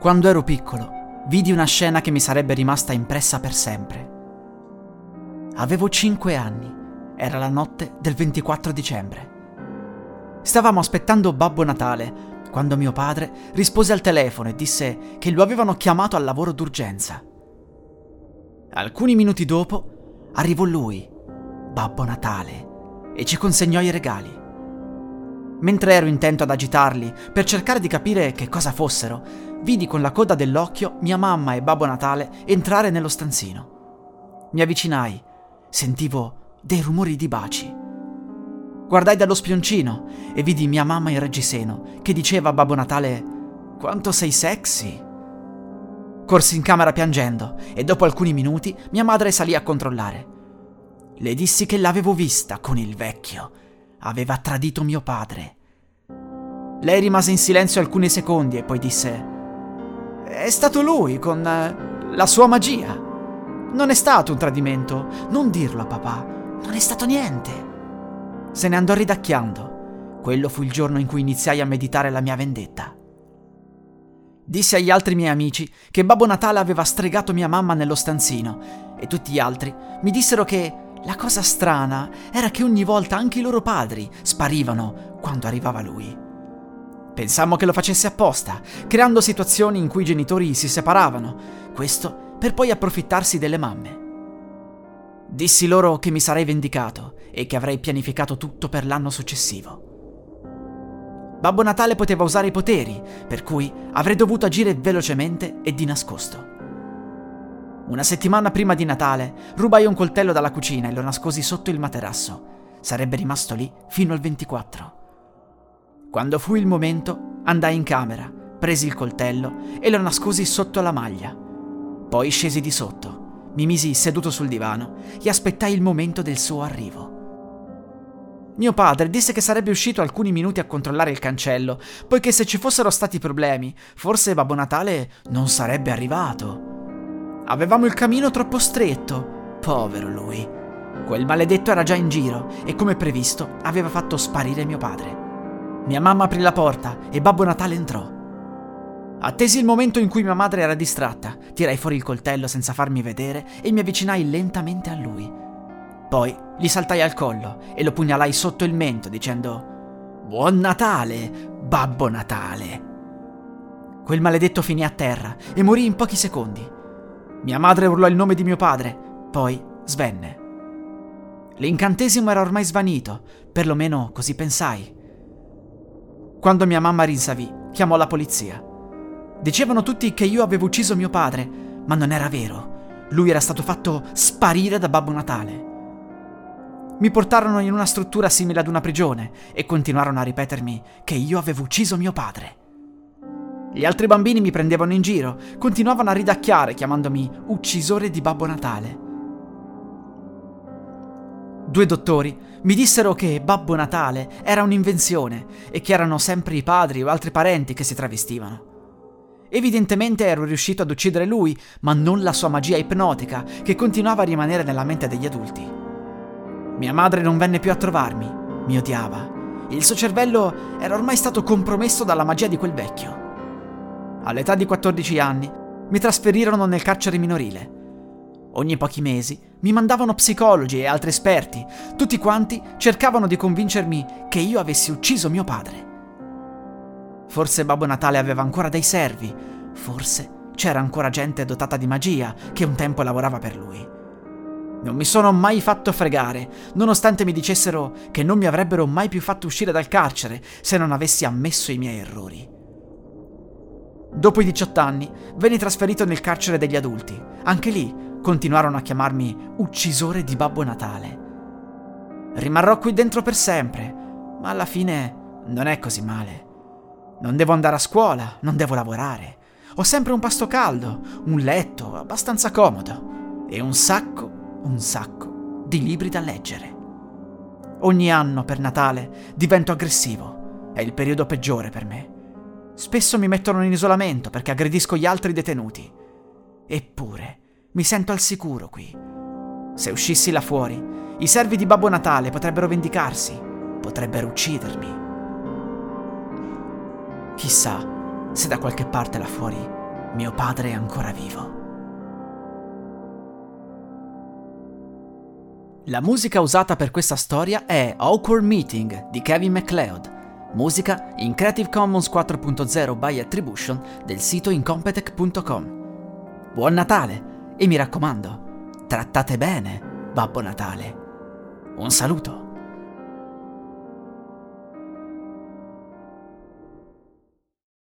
Quando ero piccolo, vidi una scena che mi sarebbe rimasta impressa per sempre. Avevo 5 anni. Era la notte del 24 dicembre. Stavamo aspettando Babbo Natale quando mio padre rispose al telefono e disse che lo avevano chiamato al lavoro d'urgenza. Alcuni minuti dopo arrivò lui, Babbo Natale, e ci consegnò i regali. Mentre ero intento ad agitarli per cercare di capire che cosa fossero, vidi con la coda dell'occhio mia mamma e Babbo Natale entrare nello stanzino. Mi avvicinai, sentivo dei rumori di baci. Guardai dallo spioncino e vidi mia mamma in reggiseno che diceva a Babbo Natale quanto sei sexy. Corsi in camera piangendo e dopo alcuni minuti mia madre salì a controllare. Le dissi che l'avevo vista con il vecchio. Aveva tradito mio padre. Lei rimase in silenzio alcuni secondi e poi disse È stato lui con eh, la sua magia. Non è stato un tradimento. Non dirlo a papà. Non è stato niente. Se ne andò ridacchiando. Quello fu il giorno in cui iniziai a meditare la mia vendetta. Dissi agli altri miei amici che Babbo Natale aveva stregato mia mamma nello stanzino e tutti gli altri mi dissero che la cosa strana era che ogni volta anche i loro padri sparivano quando arrivava lui. Pensammo che lo facesse apposta, creando situazioni in cui i genitori si separavano, questo per poi approfittarsi delle mamme. Dissi loro che mi sarei vendicato e che avrei pianificato tutto per l'anno successivo. Babbo Natale poteva usare i poteri, per cui avrei dovuto agire velocemente e di nascosto. Una settimana prima di Natale rubai un coltello dalla cucina e lo nascosi sotto il materasso. Sarebbe rimasto lì fino al 24. Quando fu il momento, andai in camera, presi il coltello e lo nascosi sotto la maglia. Poi scesi di sotto mi misi seduto sul divano e aspettai il momento del suo arrivo. Mio padre disse che sarebbe uscito alcuni minuti a controllare il cancello, poiché se ci fossero stati problemi, forse Babbo Natale non sarebbe arrivato. Avevamo il camino troppo stretto. Povero lui. Quel maledetto era già in giro e, come previsto, aveva fatto sparire mio padre. Mia mamma aprì la porta e Babbo Natale entrò. Attesi il momento in cui mia madre era distratta, tirai fuori il coltello senza farmi vedere e mi avvicinai lentamente a lui. Poi gli saltai al collo e lo pugnalai sotto il mento dicendo Buon Natale, Babbo Natale. Quel maledetto finì a terra e morì in pochi secondi. Mia madre urlò il nome di mio padre, poi svenne. L'incantesimo era ormai svanito, perlomeno così pensai. Quando mia mamma rinsavì, chiamò la polizia. Dicevano tutti che io avevo ucciso mio padre, ma non era vero. Lui era stato fatto sparire da Babbo Natale. Mi portarono in una struttura simile ad una prigione e continuarono a ripetermi che io avevo ucciso mio padre. Gli altri bambini mi prendevano in giro, continuavano a ridacchiare chiamandomi uccisore di Babbo Natale. Due dottori mi dissero che Babbo Natale era un'invenzione e che erano sempre i padri o altri parenti che si travestivano. Evidentemente ero riuscito ad uccidere lui, ma non la sua magia ipnotica, che continuava a rimanere nella mente degli adulti. Mia madre non venne più a trovarmi, mi odiava. Il suo cervello era ormai stato compromesso dalla magia di quel vecchio. All'età di 14 anni mi trasferirono nel carcere minorile. Ogni pochi mesi mi mandavano psicologi e altri esperti, tutti quanti cercavano di convincermi che io avessi ucciso mio padre. Forse Babbo Natale aveva ancora dei servi, forse c'era ancora gente dotata di magia che un tempo lavorava per lui. Non mi sono mai fatto fregare, nonostante mi dicessero che non mi avrebbero mai più fatto uscire dal carcere se non avessi ammesso i miei errori. Dopo i 18 anni venni trasferito nel carcere degli adulti. Anche lì continuarono a chiamarmi uccisore di Babbo Natale. Rimarrò qui dentro per sempre, ma alla fine non è così male. Non devo andare a scuola, non devo lavorare. Ho sempre un pasto caldo, un letto abbastanza comodo e un sacco, un sacco di libri da leggere. Ogni anno per Natale divento aggressivo. È il periodo peggiore per me. Spesso mi mettono in isolamento perché aggredisco gli altri detenuti. Eppure mi sento al sicuro qui. Se uscissi là fuori, i servi di Babbo Natale potrebbero vendicarsi, potrebbero uccidermi. Chissà se da qualche parte là fuori mio padre è ancora vivo. La musica usata per questa storia è Awkward Meeting di Kevin MacLeod, musica in Creative Commons 4.0 by Attribution del sito incompetech.com. Buon Natale e mi raccomando, trattate bene Babbo Natale. Un saluto.